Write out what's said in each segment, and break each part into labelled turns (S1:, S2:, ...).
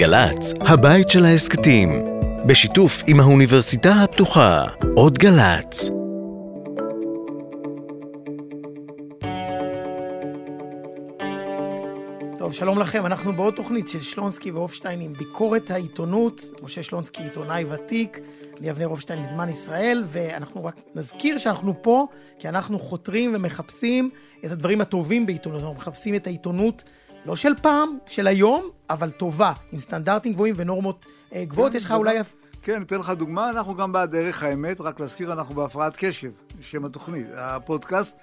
S1: גל"צ, הבית של ההסכתים, בשיתוף עם האוניברסיטה הפתוחה, עוד גל"צ.
S2: טוב, שלום לכם, אנחנו בעוד תוכנית של שלונסקי והופשטיין עם ביקורת העיתונות. משה שלונסקי עיתונאי ותיק, אני אבנר הופשטיין מזמן ישראל, ואנחנו רק נזכיר שאנחנו פה, כי אנחנו חותרים ומחפשים את הדברים הטובים בעיתונות. אנחנו מחפשים את העיתונות, לא של פעם, של היום, אבל טובה, עם סטנדרטים גבוהים ונורמות אה, גבוהות. יש לך אולי...
S3: כן, אתן לך דוגמה, אנחנו גם בעד דרך האמת, רק להזכיר, אנחנו בהפרעת קשב, שם התוכנית, הפודקאסט.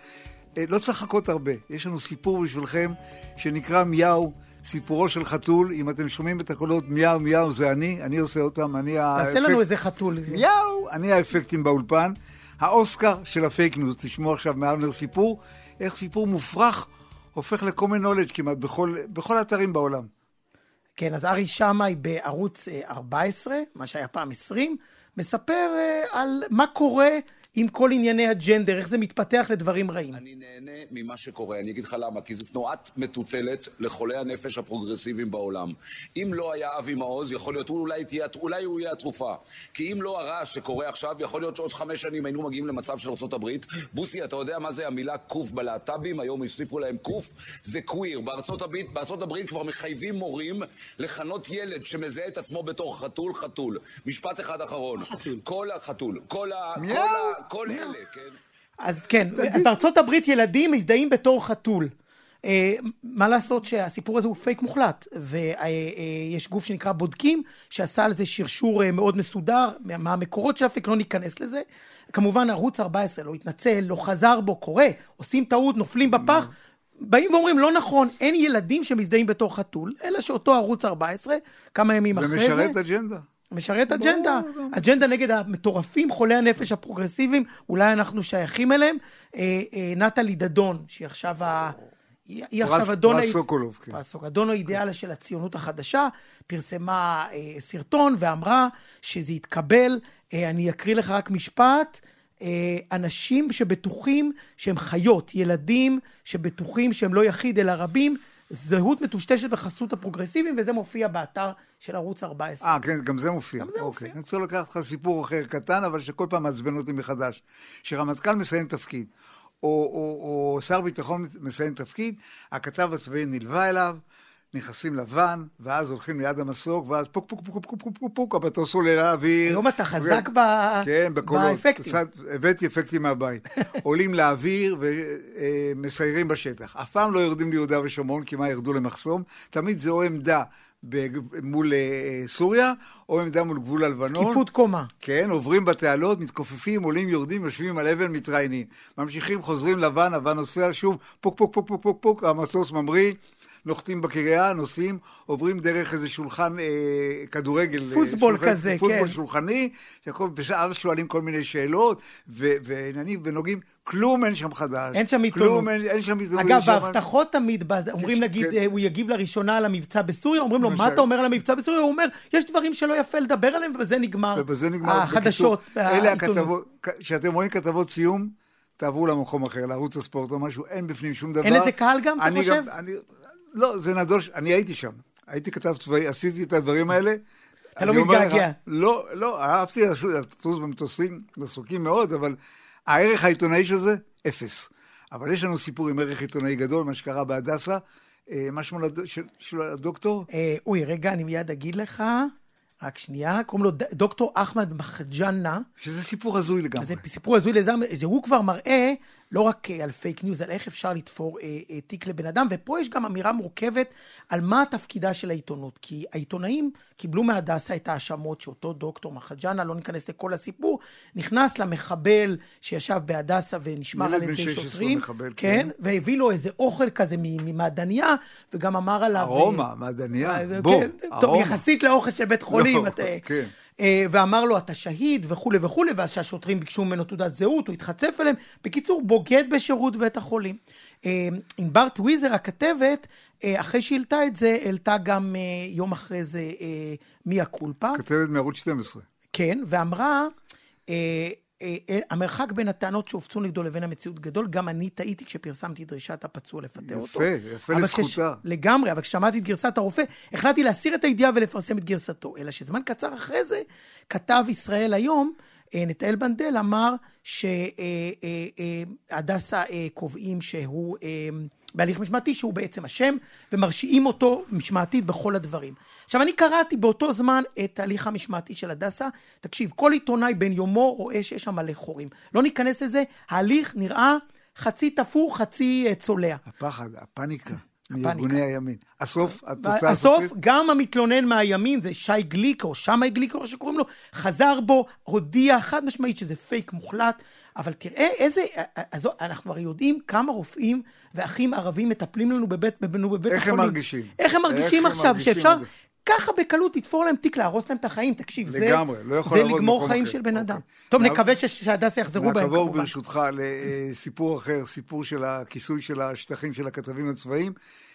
S3: אה, לא צריך לחכות הרבה, יש לנו סיפור בשבילכם שנקרא מיאו, סיפורו של חתול. אם אתם שומעים את הקולות מיאו מיאו זה אני, אני עושה אותם, אני האפקט...
S2: תעשה לנו איזה חתול.
S3: מיאו, אני האפקטים באולפן. האוסקר של הפייק ניוז, תשמעו עכשיו מאבנר סיפור, איך סיפור מופרך הופך ל-common כמעט בכל, בכל האתרים בעולם.
S2: כן, אז ארי שמאי בערוץ 14, אה, מה שהיה פעם 20, מספר אה, על מה קורה עם כל ענייני הג'נדר, איך זה מתפתח לדברים רעים.
S4: אני נהנה ממה שקורה, אני אגיד לך למה, כי זו תנועת מטוטלת לחולי הנפש הפרוגרסיביים בעולם. אם לא היה אבי מעוז, יכול להיות, אולי, תהיה, אולי הוא יהיה התרופה. כי אם לא הרעש שקורה עכשיו, יכול להיות שעוד חמש שנים היינו מגיעים למצב של ארה"ב. בוסי, אתה יודע מה זה המילה קוף בלהט"בים? היום הוסיפו להם קוף? זה קוויר. בארצות הברית, בארצות הברית כבר מחייבים מורים לכנות ילד שמזהה את עצמו בתור חתול, חתול. משפט אחד אחרון. כל החתול. כל ה... כל ה... כל אלה, כן?
S2: אז כן, בארצות הברית ילדים מזדהים בתור חתול. אה, מה לעשות שהסיפור הזה הוא פייק מוחלט, ויש גוף שנקרא בודקים, שעשה על זה שרשור אה, מאוד מסודר, מה המקורות של הפייק, לא ניכנס לזה. כמובן ערוץ 14 לא התנצל, לא חזר בו, קורה, עושים טעות, נופלים בפח. באים ואומרים, לא נכון, אין ילדים שמזדהים בתור חתול, אלא שאותו ערוץ 14, כמה ימים אחרי זה...
S3: זה משרת אג'נדה.
S2: משרת אג'נדה, אג'נדה נגד המטורפים, חולי הנפש הפרוגרסיביים, אולי אנחנו שייכים אליהם. אה, אה, נטלי דדון, שהיא עכשיו ה... היא עכשיו אדון...
S3: פרס סוקולוב, כן.
S2: פרס סוקולוב, אדון האידיאל של הציונות החדשה, פרסמה אה, סרטון ואמרה שזה יתקבל, אה, אני אקריא לך רק משפט, אה, אנשים שבטוחים שהם חיות, ילדים שבטוחים שהם לא יחיד אלא רבים, זהות מטושטשת בחסות הפרוגרסיביים, וזה מופיע באתר של ערוץ 14.
S3: אה, כן, גם זה מופיע.
S2: גם זה
S3: אוקיי.
S2: מופיע.
S3: אני רוצה לקחת לך סיפור אחר קטן, אבל שכל פעם מעצבן אותי מחדש. שרמטכ"ל מסיים תפקיד, או, או, או שר ביטחון מסיים תפקיד, הכתב הצבאי נלווה אליו, נכנסים לבן, ואז הולכים ליד המסוק, ואז פוק פוק פוק פוק פוק פוק פוק, המטוס עולה לאוויר.
S2: היום אתה חזק ב...
S3: כן, בקולות.
S2: באפקטים.
S3: הבאתי אפקטים מהבית. עולים לאוויר ומסיירים בשטח. אף פעם לא יורדים ליהודה ושומרון, כי מה, ירדו למחסום? תמיד זה או עמדה ב- מול אה, סוריה, או עמדה מול גבול הלבנון.
S2: זקיפות קומה.
S3: כן, עוברים בתעלות, מתכופפים, עולים, יורדים, יושבים על אבן, מתראיינים. ממשיכים, חוזרים לבן, לבן נוסע שוב, פוק פוק פוק פוק פוק פוק, המסוס ממריא. נוחתים בקריה, נוסעים, עוברים דרך איזה שולחן אה, כדורגל.
S2: פוטבול
S3: שולחן,
S2: כזה,
S3: פוטבול
S2: כן.
S3: שולחני, שהכל- ואז שואלים כל מיני שאלות, ועניינים, ונוגעים, כלום אין שם חדש.
S2: אין שם עיתונות.
S3: כלום, אין, אין שם עיתונות.
S2: אגב,
S3: יש שם-
S2: בהבטחות תמיד, אומרים
S3: כן.
S2: נגיד, אה, הוא יגיב לראשונה על המבצע בסוריה, אומרים לו, מה. אתה אומר על המבצע בסוריה? הוא אומר, יש דברים שלא יפה לדבר עליהם, ובזה נגמר
S3: ובזה נגמר.
S2: החדשות
S3: אלה. הכתבות, כשאתם רואים כתבות סיום, תעברו למקום אחר, לערוץ הספורט או משהו, אין בפנים שום דבר.
S2: אין לזה קהל גם, אתה חושב?
S3: אני, לא, זה נדוש, אני הייתי שם. הייתי כתב צבאי, עשיתי את הדברים האלה.
S2: אתה לא מתגעגע.
S3: לא, לא, אהבתי לטוס במטוסים, עסוקים מאוד, אבל הערך העיתונאי של זה, אפס. אבל יש לנו סיפור עם ערך עיתונאי גדול, מה שקרה בהדסה. אה, מה שמו של- הדוקטור?
S2: אה, אוי, רגע, אני מיד אגיד לך. רק שנייה, קוראים לו דוקטור אחמד מחג'נה.
S3: שזה סיפור הזוי לגמרי.
S2: זה סיפור הזוי לזר, זה הוא כבר מראה לא רק אה, על פייק ניוז, על איך אפשר לתפור אה, אה, תיק לבן אדם, ופה יש גם אמירה מורכבת על מה תפקידה של העיתונות. כי העיתונאים קיבלו מהדסה את ההאשמות שאותו דוקטור מחג'נה, לא ניכנס לכל הסיפור, נכנס למחבל שישב בהדסה ונשמר על ידי
S3: 16
S2: שוטרים.
S3: מחבל,
S2: כן,
S3: כן.
S2: והביא לו איזה אוכל כזה ממעדניה, וגם אמר עליו...
S3: ארומה, מעדניה,
S2: אה,
S3: בוא,
S2: כן, טוב,
S3: ארומה.
S2: יחסית לאוכל של בית חולים.
S3: לא,
S2: אתה-
S3: כן.
S2: אה, ואמר לו, אתה שהיד וכולי וכולי, ואז שהשוטרים ביקשו ממנו תעודת זהות, הוא התחצף אליהם. בקיצור, בוגד בשירות בית החולים. אה, ענבר טוויזר, הכתבת, אה, אחרי שהעלתה את זה, העלתה גם יום אחרי זה מיה קולפה.
S3: כתבת מערוץ 12.
S2: כן, ואמרה, המרחק בין הטענות שהופצו נגדו לבין המציאות גדול, גם אני טעיתי כשפרסמתי דרישת הפצוע לפטר אותו.
S3: יפה, יפה לזכותה.
S2: כש... לגמרי, אבל כששמעתי את גרסת הרופא, החלטתי להסיר את הידיעה ולפרסם את גרסתו. אלא שזמן קצר אחרי זה, כתב ישראל היום, אה, נתנאל בנדל אמר שהדסה קובעים שהוא בהליך משמעתי שהוא בעצם אשם, ומרשיעים אותו משמעתית בכל הדברים. עכשיו, אני קראתי באותו זמן את ההליך המשמעתי של הדסה. תקשיב, כל עיתונאי בן יומו רואה שיש שם מלא חורים. לא ניכנס לזה, ההליך נראה חצי תפור, חצי צולע.
S3: הפחד, הפניקה. מארגוני הימין. הסוף, התוצאה
S2: הסופית? הסוף, גם המתלונן מהימין, זה שי גליק, או שמאי גליק, או איך שקוראים לו, חזר בו, הודיע חד משמעית שזה פייק מוחלט, אבל תראה איזה, אז אנחנו הרי יודעים כמה רופאים ואחים ערבים מטפלים לנו בבית, בבית
S3: החולים. איך הם מרגישים?
S2: איך הם מרגישים איך עכשיו, הם מרגישים שאפשר... ככה בקלות לתפור להם תיק, להרוס להם את החיים, תקשיב,
S3: לגמרי,
S2: זה,
S3: לא יכול
S2: זה לגמור חיים. של בן אדם. אוקיי. טוב. נקווה שהדסה יחזרו בהם כמובן.
S3: נעבור ברשותך לסיפור אחר, סיפור של הכיסוי של השטחים של הכתבים הצבאיים.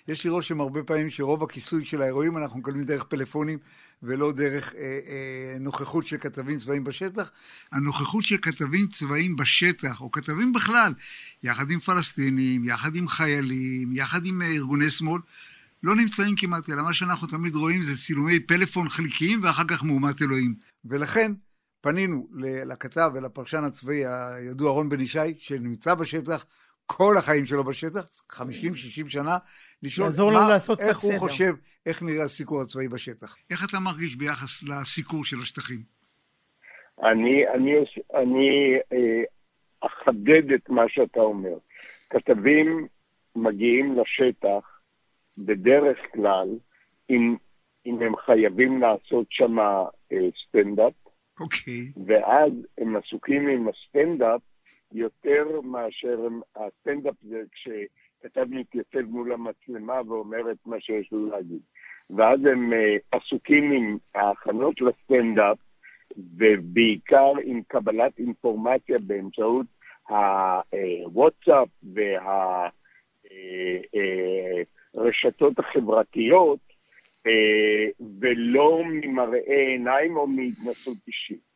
S3: יש לי רושם הרבה פעמים שרוב הכיסוי של האירועים אנחנו מקבלים דרך פלאפונים ולא דרך אה, אה, נוכחות של כתבים צבאיים בשטח. הנוכחות של כתבים צבאיים בשטח, או כתבים בכלל, יחד עם פלסטינים, יחד עם חיילים, יחד עם אה, ארגוני שמאל, לא נמצאים כמעט, אלא מה שאנחנו תמיד רואים זה צילומי פלאפון חלקיים ואחר כך מהומת אלוהים. ולכן פנינו לכתב ולפרשן הצבאי הידוע רון בן ישי, שנמצא בשטח, כל החיים שלו בשטח, 50-60 שנה, לשאול מה, איך הוא סדר. חושב, איך נראה הסיקור הצבאי בשטח. איך אתה מרגיש ביחס לסיקור של השטחים?
S5: אני, אני, אני אה, אחדד את מה שאתה אומר. כתבים מגיעים לשטח בדרך כלל, אם, אם הם חייבים לעשות שם אה, סטנדאפ,
S3: אוקיי. Okay.
S5: ואז הם עסוקים עם הסטנדאפ יותר מאשר הסטנדאפ זה כש... כתב מתייצב מול המצלמה ואומר את מה שיש לו להגיד. ואז הם uh, עסוקים עם ההכנות לסטנדאפ, ובעיקר עם קבלת אינפורמציה באמצעות הוואטסאפ והרשתות החברתיות, uh, ולא ממראה עיניים או מהתנסות אישית.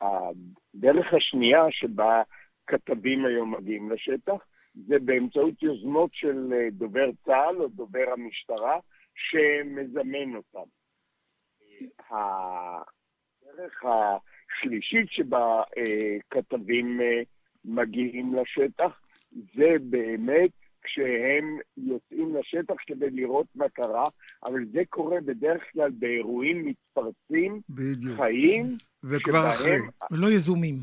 S5: הדרך השנייה שבה כתבים היום מגיעים לשטח, זה באמצעות יוזמות של אה, דובר צה"ל או דובר המשטרה שמזמן אותם. הדרך השלישית שבה אה, כתבים אה, מגיעים לשטח זה באמת כשהם יוצאים לשטח כדי לראות מה קרה, אבל זה קורה בדרך כלל באירועים מתפרצים,
S3: בדיוק.
S5: חיים,
S3: וכבר אחרי.
S2: ולא יזומים.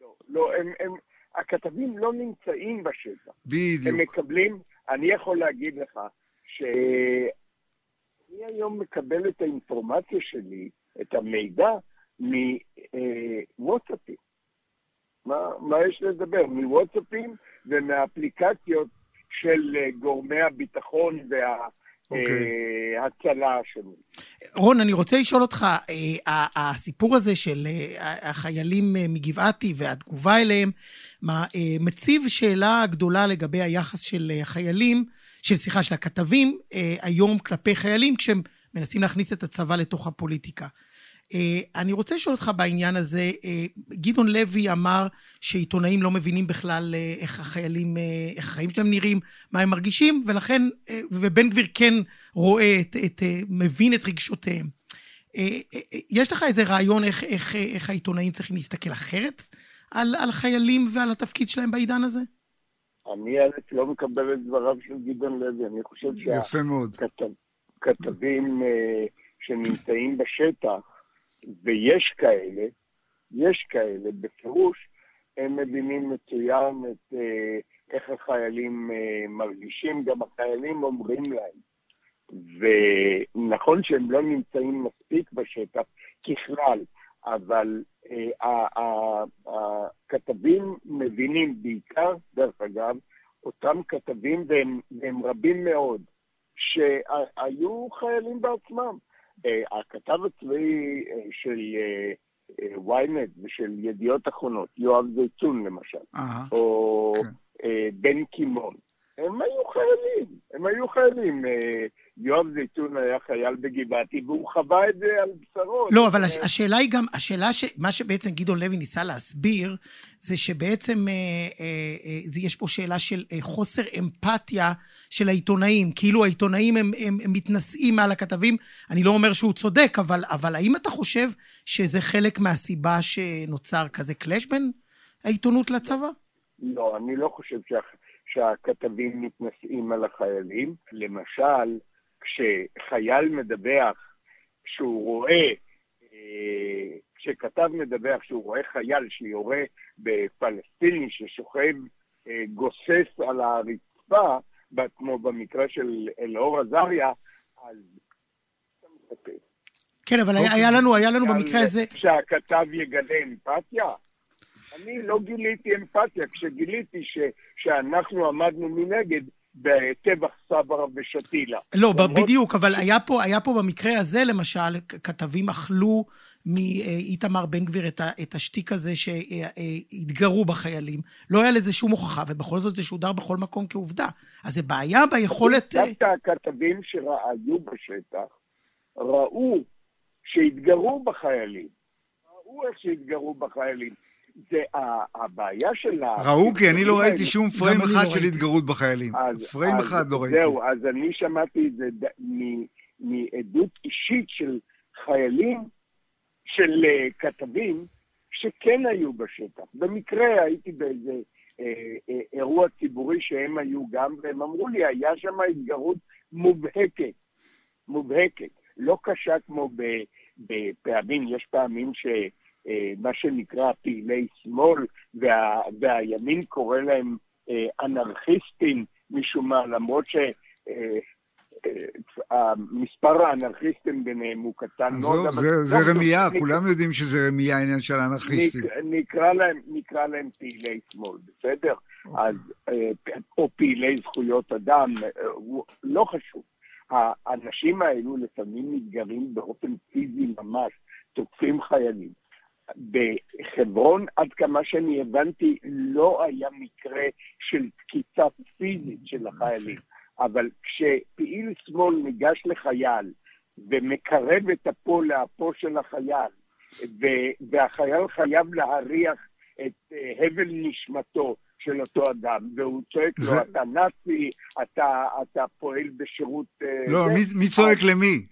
S5: לא, לא הם, הם, הכתבים לא נמצאים בשטח.
S3: בדיוק.
S5: הם מקבלים, אני יכול להגיד לך, שאני היום מקבל את האינפורמציה שלי, את המידע, מוואטסאפים. מה, מה יש לדבר? מוואטסאפים ומאפליקציות של אה, גורמי הביטחון וה... אוקיי. הצלה השני.
S2: רון, אני רוצה לשאול אותך, אה, הסיפור הזה של אה, החיילים מגבעתי והתגובה אליהם, מציב שאלה גדולה לגבי היחס של החיילים, של סליחה, של הכתבים היום כלפי חיילים כשהם מנסים להכניס את הצבא לתוך הפוליטיקה. אה, אני רוצה לשאול אותך בעניין הזה, אה, גדעון לוי אמר שעיתונאים לא מבינים בכלל אה, איך החיילים, איך החיים שלהם נראים, מה הם מרגישים, ולכן, ובן גביר כן רואה, את, את, מבין את רגשותיהם. יש לך איזה רעיון איך, איך, איך העיתונאים צריכים להסתכל אחרת על, על חיילים ועל התפקיד שלהם בעידן הזה?
S5: אני א' לא מקבל את דבריו של גדעון לוי, אני חושב שהכתבים שנמצאים בשטח, ויש כאלה, יש כאלה, בפירוש, הם מבינים מצוין את אה, איך החיילים אה, מרגישים, גם החיילים אומרים להם. ונכון שהם לא נמצאים מספיק בשטח ככלל, אבל אה, הכתבים מבינים בעיקר, דרך אגב, אותם כתבים, והם, והם רבים מאוד, שהיו חיילים בעצמם. אה, הכתב הצבאי אה, של אה, ynet ושל ידיעות אחרונות, יואב זייצון למשל, או כן. בן קימון, הם היו חיילים, הם היו חיילים. אה, יואב זייתון היה חייל בגבעתי, והוא חווה את זה על בשרו.
S2: לא, אבל הש, השאלה היא גם, השאלה ש... מה שבעצם גדעון לוי ניסה להסביר, זה שבעצם אה, אה, אה, זה, יש פה שאלה של אה, חוסר אמפתיה של העיתונאים. כאילו העיתונאים הם, הם, הם מתנשאים מעל הכתבים. אני לא אומר שהוא צודק, אבל, אבל האם אתה חושב שזה חלק מהסיבה שנוצר כזה קלאש בין העיתונות לצבא?
S5: לא, אני לא חושב שה, שהכתבים מתנשאים על החיילים. למשל, כשחייל מדווח שהוא רואה, אה, כשכתב מדווח שהוא רואה חייל שיורה בפלסטיני ששוכב אה, גוסס על הרצפה, כמו במקרה של אלאור עזריה, אז...
S2: כן, אבל היה, היה לנו, היה לנו במקרה הזה...
S5: שהכתב יגלה אמפתיה? אני לא גיליתי אמפתיה, כשגיליתי ש, שאנחנו עמדנו מנגד, בטבח סברה ושתילה.
S2: לא, למרות... בדיוק, אבל היה פה, היה פה במקרה הזה, למשל, כתבים אכלו מאיתמר בן גביר את, את השטיק הזה שהתגרו בחיילים. לא היה לזה שום הוכחה, ובכל זאת זה שודר בכל מקום כעובדה. אז זה בעיה ביכולת...
S5: דווקא הכתבים שהיו בשטח ראו שהתגרו בחיילים. ראו איך שהתגרו בחיילים. זה הבעיה של ה...
S3: ראו כי אני לא ראיתי שום פריים אחד של התגרות בחיילים. פריים אחד לא ראיתי.
S5: זהו, אז אני שמעתי את זה מעדות אישית של חיילים, של אה, כתבים, שכן היו בשטח. במקרה הייתי באיזה אה, אה, אירוע ציבורי שהם היו גם, והם אמרו לי, היה שם התגרות מובהקת, מובהקת. לא קשה כמו בפעמים, יש פעמים ש... אה, מה שנקרא פעילי שמאל, וה, והימין קורא להם אה, אנרכיסטים משום מה, למרות ש... אה, האנרכיסטים ביניהם הוא קטן מאוד.
S3: עזוב, זה, זה רמייה, כולם יודעים שזה רמייה העניין של האנרכיסטים.
S5: נקרא להם, נקרא להם פעילי שמאל, בסדר? אוקיי. אז, או פעילי זכויות אדם, לא חשוב. האנשים האלו לפעמים מתגרים באופן פיזי ממש, תוקפים חיילים. בחברון, עד כמה שאני הבנתי, לא היה מקרה של תקיצה פיזית של החיילים. אבל כשפעיל שמאל ניגש לחייל ומקרב את אפו לאפו של החייל, והחייל חייב להריח את אה, הבל נשמתו של אותו אדם, והוא צועק זה... לו, אתה נאצי, אתה, אתה פועל בשירות...
S3: אה, לא, זה, מי, מי צועק אז... למי?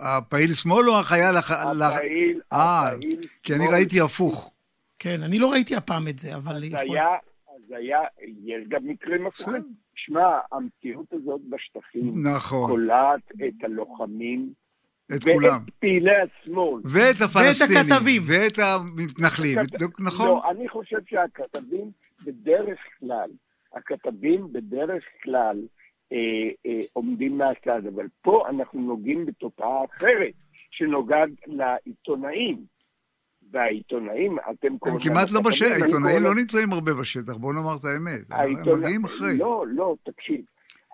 S3: הפעיל שמאל או החייל?
S5: הפעיל, אה, הפעיל
S3: כי אני ראיתי הפוך.
S2: כן, אני לא ראיתי הפעם את זה, אבל...
S5: אז היה, אז היה, יש גם מקרים הפוכים. שמע, המציאות הזאת בשטחים,
S3: נכון.
S5: קולעת את הלוחמים.
S3: את כולם.
S5: ואת פעילי השמאל.
S3: ואת הפלסטינים.
S2: ואת הכתבים.
S3: ואת המתנחלים. נכון.
S5: לא, אני חושב שהכתבים בדרך כלל, הכתבים בדרך כלל, אה, אה, עומדים מהצד, אבל פה אנחנו נוגעים בתופעה אחרת, שנוגעת לעיתונאים. והעיתונאים, אתם
S3: קוראים... הם כמעט לא בשטח, העיתונאים לא נמצאים הרבה בשטח, בואו נאמר את האמת. הם מגיעים אחרי.
S5: לא, לא, תקשיב.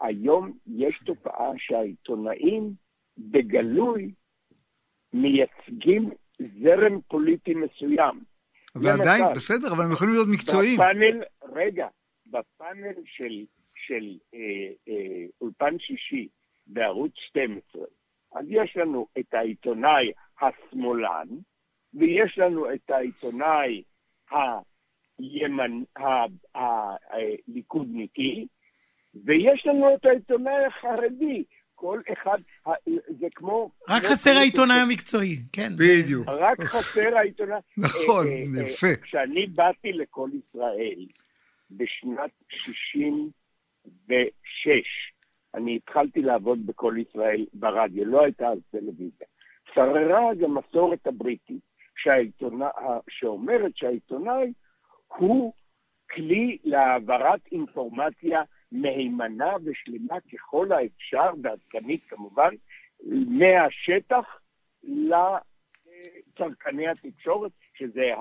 S5: היום יש תופעה שהעיתונאים בגלוי מייצגים זרם פוליטי מסוים.
S3: ועדיין, בסדר, אבל הם יכולים להיות מקצועיים.
S5: בפאנל, רגע, בפאנל של של אה, אה, אולפן שישי בערוץ 12, אז יש לנו את העיתונאי השמאלן, ויש לנו את העיתונאי הימנ... הליכודניקי, ויש לנו את העיתונאי החרדי. כל אחד, זה כמו...
S2: רק כמו חסר העיתונאי המקצועי, כן.
S3: בדיוק.
S5: רק חסר העיתונאי...
S3: נכון, אה, אה, יפה.
S5: כשאני באתי לכל ישראל בשנת 60, ושש, אני התחלתי לעבוד בכל ישראל ברדיו, לא הייתה אז טלוויזיה. שררה אז המסורת הבריטית, שהעיתונא, שאומרת שהעיתונאי הוא כלי להעברת אינפורמציה מהימנה ושלמה ככל האפשר, ועדכנית כמובן, מהשטח לצרכני התקשורת, שזה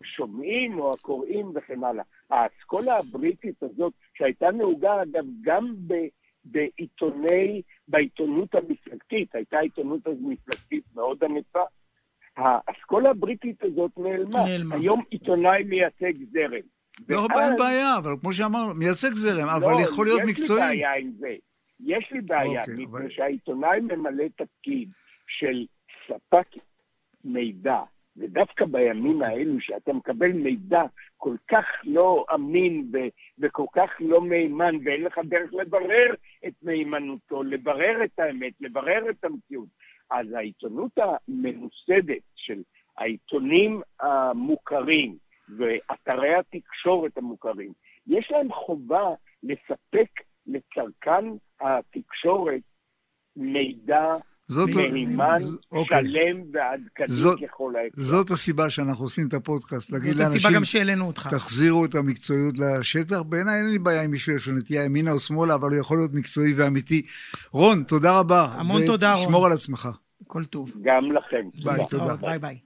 S5: השומעים או הקוראים וכן הלאה. האסכולה הבריטית הזאת, שהייתה נהוגה אגב גם ב, בעיתוני, בעיתונות המפלגתית, הייתה עיתונות אז מפלגתית מאוד ענפה, האסכולה הבריטית הזאת נעלמה. נעלמה. היום עיתונאי מייצג זרם.
S3: לא,
S5: ואז-
S3: אין בעיה, אבל כמו שאמרנו, מייצג זרם, אבל
S5: לא,
S3: יכול להיות
S5: יש לי
S3: מקצועי.
S5: בעיה עם זה. יש לי בעיה,
S3: אוקיי,
S5: מפני
S3: אבל-
S5: שהעיתונאי ממלא תפקיד של ספק מידע, ודווקא בימים האלו שאתה מקבל מידע כל כך לא אמין ו- וכל כך לא מהימן, ואין לך דרך לברר את מהימנותו, לברר את האמת, לברר את המציאות. אז העיתונות הממוסדת של העיתונים המוכרים ואתרי התקשורת המוכרים, יש להם חובה לספק לצרכן התקשורת מידע
S3: זאת-
S5: מהימן,
S3: ז- אוקיי.
S5: שלם ועדכני
S3: זאת-
S5: ככל האפשר.
S3: זאת הסיבה שאנחנו עושים את הפודקאסט, להגיד
S2: זאת הסיבה
S3: לאנשים,
S2: גם שהעלינו אותך.
S3: תחזירו את המקצועיות לשטח. בעיניי אין לי בעיה עם מישהו יש לו נטייה ימינה או שמאלה, אבל הוא יכול להיות מקצועי ואמיתי. רון, תודה רבה.
S2: המון תודה, רון.
S3: ושמור על עצמך.
S2: כל טוב.
S5: גם לכם.
S3: ביי,
S5: תודה.
S2: ביי ביי.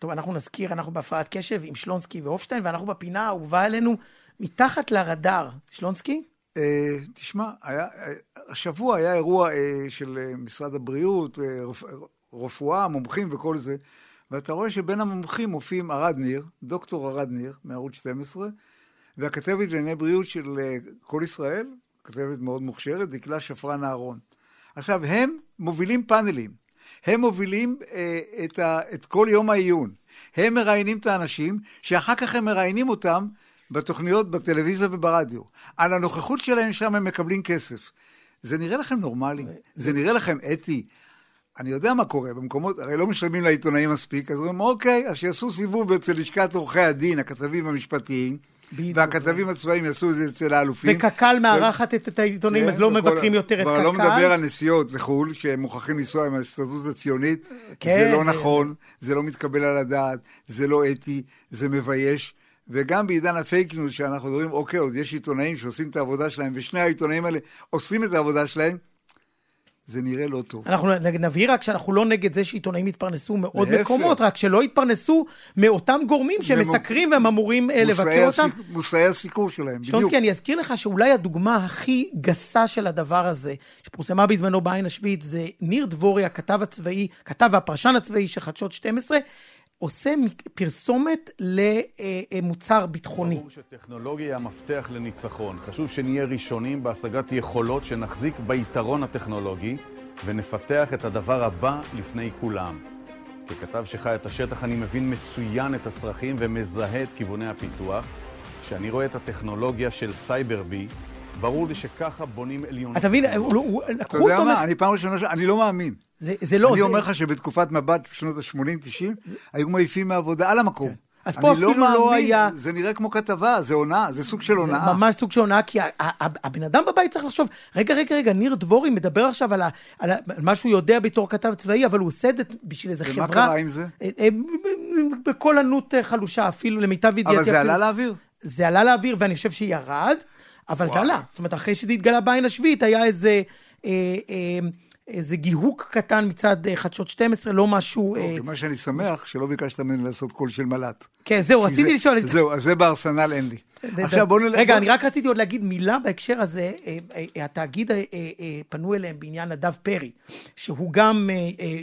S2: טוב, אנחנו נזכיר, אנחנו בהפרעת קשב עם שלונסקי והופשטיין, ואנחנו בפינה האהובה עלינו, מתחת לרדאר. שלונסקי?
S3: אה, תשמע, היה, אה, השבוע היה אירוע אה, של משרד הבריאות, אה, רפ, רפואה, מומחים וכל זה, ואתה רואה שבין המומחים מופיעים ארד ניר, דוקטור ארד ניר, מערוץ 12, והכתבת לענייני בריאות של כל ישראל, כתבת מאוד מוכשרת, דקלה שפרן אהרון. עכשיו, הם מובילים פאנלים, הם מובילים אה, את, ה, את כל יום העיון, הם מראיינים את האנשים, שאחר כך הם מראיינים אותם בתוכניות, בטלוויזיה וברדיו. על הנוכחות שלהם שם הם מקבלים כסף. זה נראה לכם נורמלי? זה נראה לכם אתי? אני יודע מה קורה במקומות, הרי לא משלמים לעיתונאים מספיק, אז אומרים, אוקיי, אז שיעשו סיבוב אצל לשכת עורכי הדין, הכתבים המשפטיים,
S2: בדיוק.
S3: והכתבים הצבאיים יעשו את זה אצל האלופים.
S2: וקק"ל מארחת את את העיתונאים, אז לא
S3: כן,
S2: מבקרים יותר את
S3: כבר לא מדבר
S2: קק"ל.
S3: על נסיעות לחו"ל, שהם מוכרחים לנסוע עם ההסתדרות הציונית.
S2: כן,
S3: זה לא
S2: ו-
S3: נכון, זה לא מתקבל על הדעת, זה לא אתי, זה מבייש. וגם בעידן הפייק ניוז, שאנחנו מדברים, אוקיי, עוד יש עיתונאים שעושים את העבודה שלהם, ושני העיתונאים האלה עושים את העבודה שלהם, זה נראה לא טוב.
S2: אנחנו נבהיר רק שאנחנו לא נגד זה שעיתונאים יתפרנסו מעוד
S3: להפך.
S2: מקומות, רק שלא יתפרנסו מאותם גורמים שמסקרים והם אמורים אה, לבקר אותם.
S3: מושאי הסיקור שלהם, בדיוק.
S2: שלונסקי, אני אזכיר לך שאולי הדוגמה הכי גסה של הדבר הזה, שפורסמה בזמנו בעין השביעית, זה ניר דבורי, הכתב הצבאי, כתב והפרשן הצבאי של חדשות 12, עושה פרסומת למוצר ביטחוני.
S6: ברור שטכנולוגיה היא המפתח לניצחון. חשוב שנהיה ראשונים בהשגת יכולות שנחזיק ביתרון הטכנולוגי ונפתח את הדבר הבא לפני כולם. ככתב שחי את השטח אני מבין מצוין את הצרכים ומזהה את כיווני הפיתוח. כשאני רואה את הטכנולוגיה של סייברבי, ברור לי שככה בונים עליונות.
S2: אתה מבין, הוא- הוא-
S3: אתה
S2: לקחו
S3: יודע
S2: אותו,
S3: מה,
S2: מה-
S3: אני פעם ראשונה, ש- אני לא מאמין.
S2: זה זה לא,
S3: אני
S2: זה-
S3: אומר לך שבתקופת מבט בשנות ה-80-90, היו מעיפים מהעבודה על המקום.
S2: כן. אז פה
S3: אני
S2: אפילו לא
S3: מאמין,
S2: היה-
S3: זה נראה כמו כתבה, זה הונאה, זה סוג של הונאה.
S2: ממש סוג של הונאה, כי הבן אדם בבית צריך לחשוב, רגע, רגע, רגע, ניר דבורי מדבר עכשיו על, ה, על, ה, על מה שהוא יודע בתור כתב צבאי, אבל הוא עושה את זה בשביל איזה
S3: ומה
S2: חברה.
S3: קרה עם זה?
S2: אה, אה, בקול ענות אה, חלושה, אפילו למיטב ידיעתי.
S3: אבל זה
S2: אפילו-
S3: עלה לאוויר.
S2: זה עלה לאוויר, ואני חושב שירד, אבל זה
S3: וואו.
S2: עלה. זאת אומרת, אחרי שזה התגלה בעין השביעית, היה איזה... אה, אה, איזה גיהוק קטן מצד אה, חדשות 12, לא משהו... אה,
S3: מה שאני שמח, שלא ביקשת ממני לעשות קול של מל"ט.
S2: כן, זהו, רציתי
S3: זה-
S2: לשאול... את-
S3: זהו, אז זה בארסנל אין לי.
S2: זה-
S3: עכשיו בואו נלך...
S2: רגע, אני רק רציתי עוד להגיד מילה בהקשר הזה. אה, התאגיד, פנו אליהם בעניין נדב פרי, שהוא גם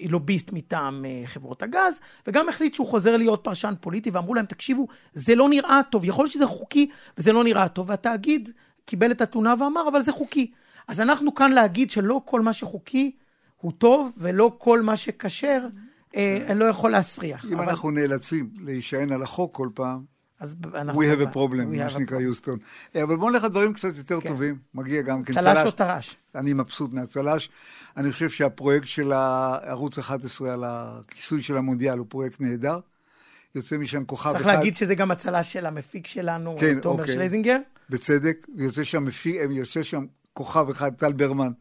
S2: לוביסט מטעם חברות הגז, וגם החליט שהוא חוזר להיות פרשן פוליטי, ואמרו להם, תקשיבו, זה לא נראה טוב, יכול להיות שזה חוקי, וזה לא נראה טוב, והתאגיד קיבל את התלונה ואמר, אבל זה חוקי. אז אנחנו כאן להגיד שלא כל מה שחוקי הוא טוב, ולא כל מה שכשר אה, לא יכול להסריח.
S3: אם
S2: אבל-
S3: אנחנו נאלצים להישען על החוק כל פעם,
S2: אז אנחנו...
S3: we have a problem, מה שנקרא. יוסטון. אה, אבל בואו נלך לדברים קצת יותר
S2: כן.
S3: טובים. מגיע גם כן
S2: צל"ש או טר"ש?
S3: אני מבסוט מהצל"ש. אני חושב שהפרויקט של ערוץ 11 על הכיסוי של המונדיאל הוא פרויקט נהדר. יוצא משם כוכב אחד.
S2: צריך להגיד שזה גם הצל"ש של המפיק שלנו,
S3: כן,
S2: תומר
S3: אוקיי.
S2: שלזינגר.
S3: בצדק, ויוצא שם, מפי, יוצא שם כוכב אחד, טל ברמן,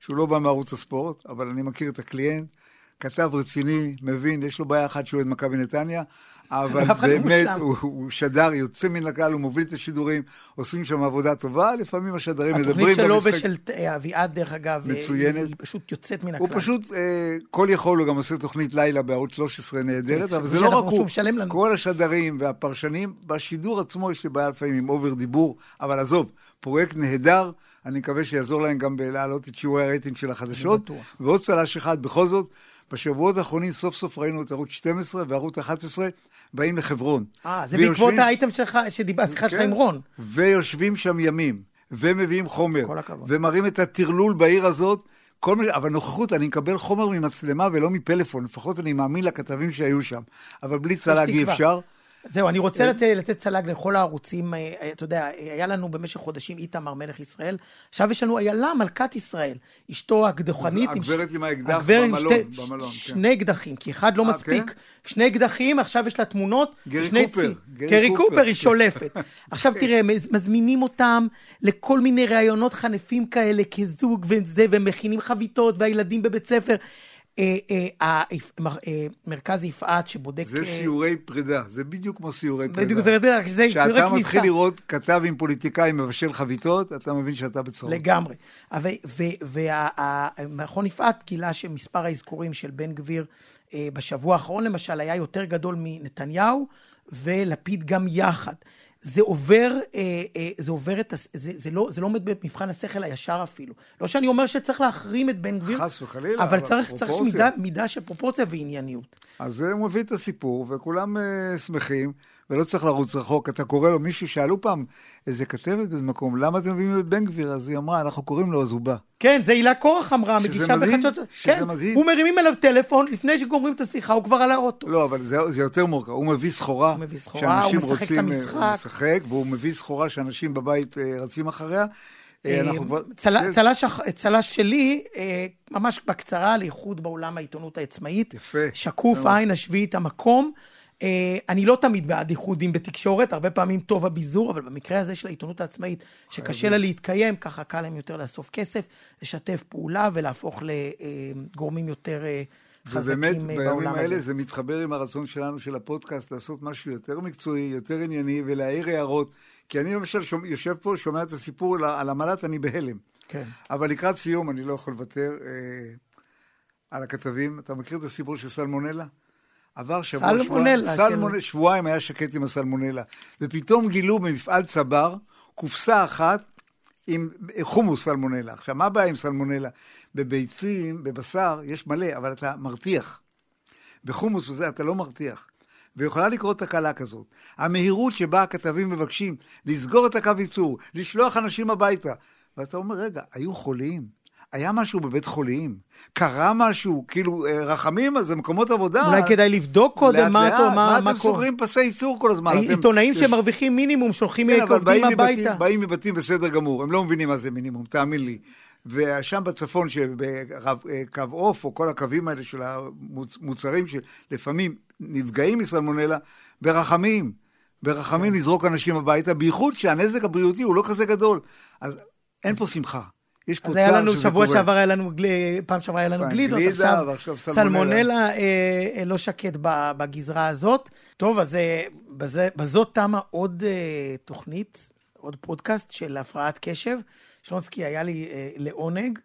S3: שהוא לא בא מערוץ הספורט, אבל אני מכיר את הקליינט, כתב רציני, מבין, יש לו בעיה אחת שהוא אוהד מכבי נתניה, אבל באמת. הוא, הוא שדר יוצא מן הכלל, הוא מוביל את השידורים, עושים שם עבודה טובה, לפעמים השדרים מדברים
S2: התוכנית שלו
S3: במשחק.
S2: ושל אה, אביעד, דרך אגב, אה,
S3: מצוינת.
S2: היא פשוט יוצאת מן הכלל.
S3: הוא פשוט, אה, כל יכול, הוא גם עושה תוכנית לילה בערוץ 13 נהדרת, אבל זה לא רק הוא. כל השדרים והפרשנים, בשידור עצמו יש לי בעיה לפעמים עם over דיבור, אבל עזוב, פרויקט נהדר, אני מקווה שיעזור להם גם בלהעלות את שיעורי הרייטינג של החדשות. ועוד צל"ש אחד, בכל זאת, בשבועות האחרונים סוף סוף ראינו את ערוץ 12 וערוץ 11 באים לחברון.
S2: אה, זה
S3: ויושבים-
S2: בעקבות האייטם שלך, שדיבר, השיחה שלך
S3: כן.
S2: עם רון.
S3: ויושבים שם ימים, ומביאים חומר. ומראים את הטרלול בעיר הזאת. כל מה, אבל נוכחות, אני מקבל חומר ממצלמה ולא מפלאפון, לפחות אני מאמין לכתבים שהיו שם. אבל בלי צלג אי. אפשר.
S2: זהו, אני
S3: כן.
S2: רוצה לתת, לתת צל"ג לכל הערוצים. אה, אה, אתה יודע, היה לנו במשך חודשים איתמר מלך ישראל, עכשיו יש לנו איילה מלכת ישראל. אשתו ש-
S3: הגברת עם האקדח במלון,
S2: שתי-
S3: במלון, כן.
S2: שני אקדחים, כי אחד לא
S3: אה,
S2: מספיק.
S3: כן?
S2: שני אקדחים, עכשיו יש לה תמונות.
S3: גרי קופר,
S2: צי-
S3: גרי
S2: גרי
S3: קופר.
S2: קופר, היא שולפת. עכשיו תראה, מז- מזמינים אותם לכל מיני ראיונות חנפים כאלה, כזוג וזה, ומכינים חביתות, והילדים בבית ספר. אה, אה, אה, מרכז יפעת שבודק...
S3: זה סיורי פרידה, זה בדיוק כמו סיורי פרידה.
S2: בדיוק, זה בדיוק, זה זה
S3: כשאתה
S2: רק
S3: מתחיל
S2: כניסה.
S3: לראות כתב עם פוליטיקאי מבשל חביתות, אתה מבין שאתה בצרות.
S2: לגמרי. ומכון יפעת גילה שמספר האזכורים של בן גביר בשבוע האחרון למשל היה יותר גדול מנתניהו ולפיד גם יחד. זה עובר, אה, אה, זה עובר את, הס- זה, זה, לא, זה לא עומד במבחן השכל הישר אפילו. לא שאני אומר שצריך להחרים את בן גביר,
S3: חס וחלילה,
S2: אבל
S3: אבל
S2: צריך, צריך. מידה, מידה של פרופורציה וענייניות.
S3: אז הוא מביא את הסיפור, וכולם uh, שמחים, ולא צריך לרוץ רחוק. אתה קורא לו, מישהו שאלו פעם, איזה כתבת באיזה מקום, למה אתם מביאים את בן גביר? אז היא אמרה, אנחנו קוראים לו, אז הוא בא.
S2: כן, זה הילה קורח אמרה,
S3: שזה
S2: מגישה
S3: מדהים,
S2: בחדשות.
S3: שזה
S2: כן,
S3: מדהים.
S2: הוא מרימים אליו טלפון, לפני שגומרים את השיחה, הוא כבר על האוטו.
S3: לא, אבל זה, זה יותר מורכב. הוא מביא סחורה.
S2: הוא מביא סחורה, הוא משחק את
S3: רוצים, אה,
S2: המשחק.
S3: הוא משחק, והוא מביא סחורה שאנשים בבית אה, רצים אחריה. אה,
S2: צל-
S3: כן,
S2: צל"ש אח- צל"ש שלי, ממש בקצרה, לאיחוד בעולם העיתונות העצמאית.
S3: יפה.
S2: שקוף. עין השביעית המקום. אה, אני לא תמיד בעד איחודים בתקשורת, הרבה פעמים טוב הביזור, אבל במקרה הזה של העיתונות העצמאית, שקשה לה להתקיים, ככה קל להם יותר לאסוף כסף, לשתף פעולה ולהפוך לגורמים יותר אה,
S3: ובאמת,
S2: חזקים אה,
S3: בימים האלה
S2: הזה.
S3: זה מתחבר עם הרצון שלנו של הפודקאסט לעשות משהו יותר מקצועי, יותר ענייני, ולהעיר הערות. כי אני למשל שומע- יושב פה, שומע את הסיפור על- על המל"ט, אני בהלם.
S2: כן.
S3: אבל לקראת סיום אני לא יכול לוותר אה, על הכתבים. אתה מכיר את הסיפור של סלמונלה? עבר שבוע,
S2: סלמונלה, של-
S3: סלמונ... שבועיים היה שקט עם הסלמונלה. ופתאום גילו במפעל צבר קופסה אחת עם חומוס סלמונלה. עכשיו, מה הבעיה עם סלמונלה? בביצים, בבשר, יש מלא, אבל אתה מרתיח. בחומוס וזה, אתה לא מרתיח. ויכולה לקרות תקלה כזאת. המהירות שבה הכתבים מבקשים לסגור את הקו ייצור, לשלוח אנשים הביתה. ואתה אומר, רגע, היו חולים? היה משהו בבית חולים? קרה משהו? כאילו, אה, רחמים, אז זה מקומות עבודה.
S2: אולי כדאי לבדוק קודם
S3: לאט
S2: מה
S3: לאט.
S2: מה-
S3: מה
S2: מה
S3: אתם. סוגרים פסי ייצור כל הזמן? אתם-
S2: עיתונאים
S3: יש-
S2: שמרוויחים מינימום, שולחים
S3: כן,
S2: עובדים הביתה.
S3: מבתים, באים מבתים בסדר גמור, הם לא מבינים מה זה מינימום, תאמין לי. ושם בצפון, שבקו עוף, או כל הקווים האלה של המוצרים שלפעמים נפגעים מסלמונלה, ברחמים, ברחמים
S2: כן.
S3: לזרוק אנשים הביתה, בייחוד שהנזק הבריאותי הוא לא כזה גדול. אז אין פה שמחה. יש פה
S2: אז היה
S3: צער
S2: לנו,
S3: שזה
S2: שבוע
S3: קורה.
S2: שעבר היה לנו, פעם שעברה היה לנו גלידות,
S3: גלידה,
S2: עכשיו
S3: ועכשיו סלמונלה.
S2: סלמונלה אה, אה, לא שקט בגזרה הזאת. טוב, אז אה, בזה, בזאת תמה עוד אה, תוכנית, עוד פודקאסט של הפרעת קשב. שלונסקי, היה לי אה, לעונג.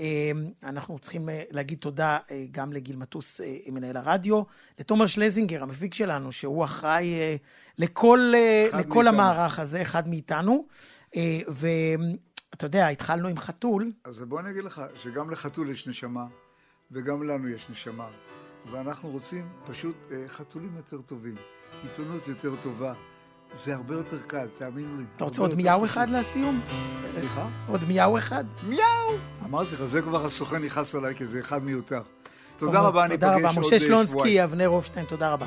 S2: אה, אנחנו צריכים אה, להגיד תודה אה, גם לגיל מטוס, אה, מנהל הרדיו, לתומר שלזינגר, המפיק שלנו, שהוא אחראי אה, לכל, אה, לכל
S3: מאיתנו.
S2: המערך הזה, אחד מאיתנו. אה, ואתה יודע, התחלנו עם חתול.
S3: אז בוא אני אגיד לך, שגם לחתול יש נשמה, וגם לנו יש נשמה. ואנחנו רוצים פשוט אה, חתולים יותר טובים, עיתונות יותר טובה. זה הרבה יותר קל, תאמינו לי.
S2: אתה רוצה עוד מיהו. אחד לסיום?
S3: סליחה?
S2: עוד מיהו אחד?
S3: מיהו! אמרתי לך, זה כבר הסוכן יכעס עליי, כי זה אחד מיותר. תודה רבה, אני
S2: תודה
S3: אפגש
S2: רבה.
S3: עוד
S2: משה
S3: אה,
S2: שלונסקי,
S3: שבועיים.
S2: אבנר הופשטיין, תודה רבה.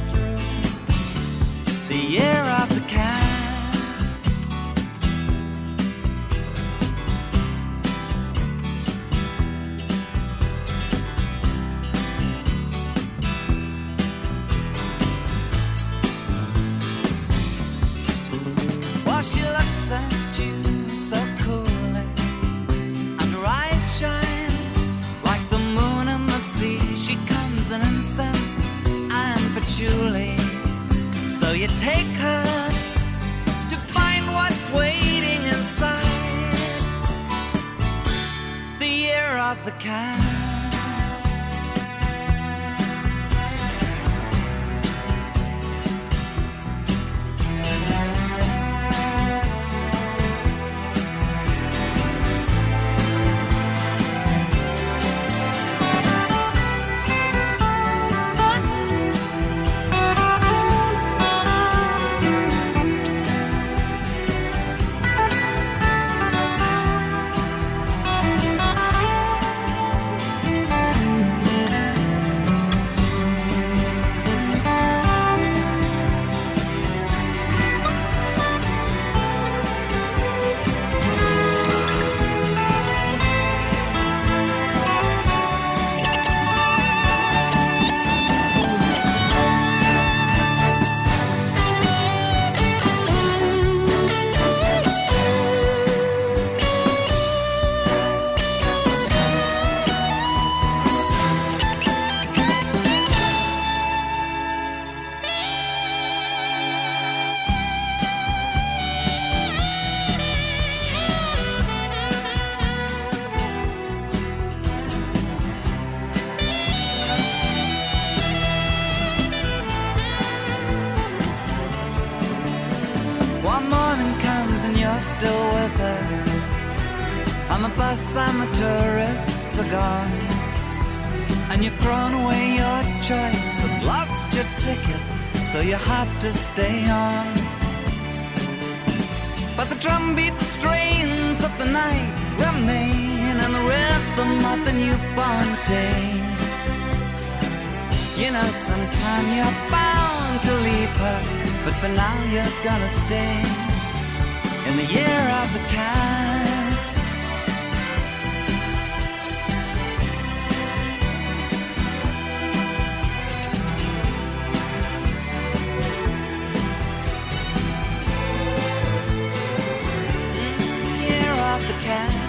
S7: the year of the cat. While she looks at you so coolly, and her eyes shine like the moon and the sea. She comes in incense and patchouli. So you take her to find what's waiting inside the year of the cat. Night remain and the rhythm of the newborn day. You know, sometime you're bound to leave her, but for now you're gonna stay in the year of the cat. off the cat.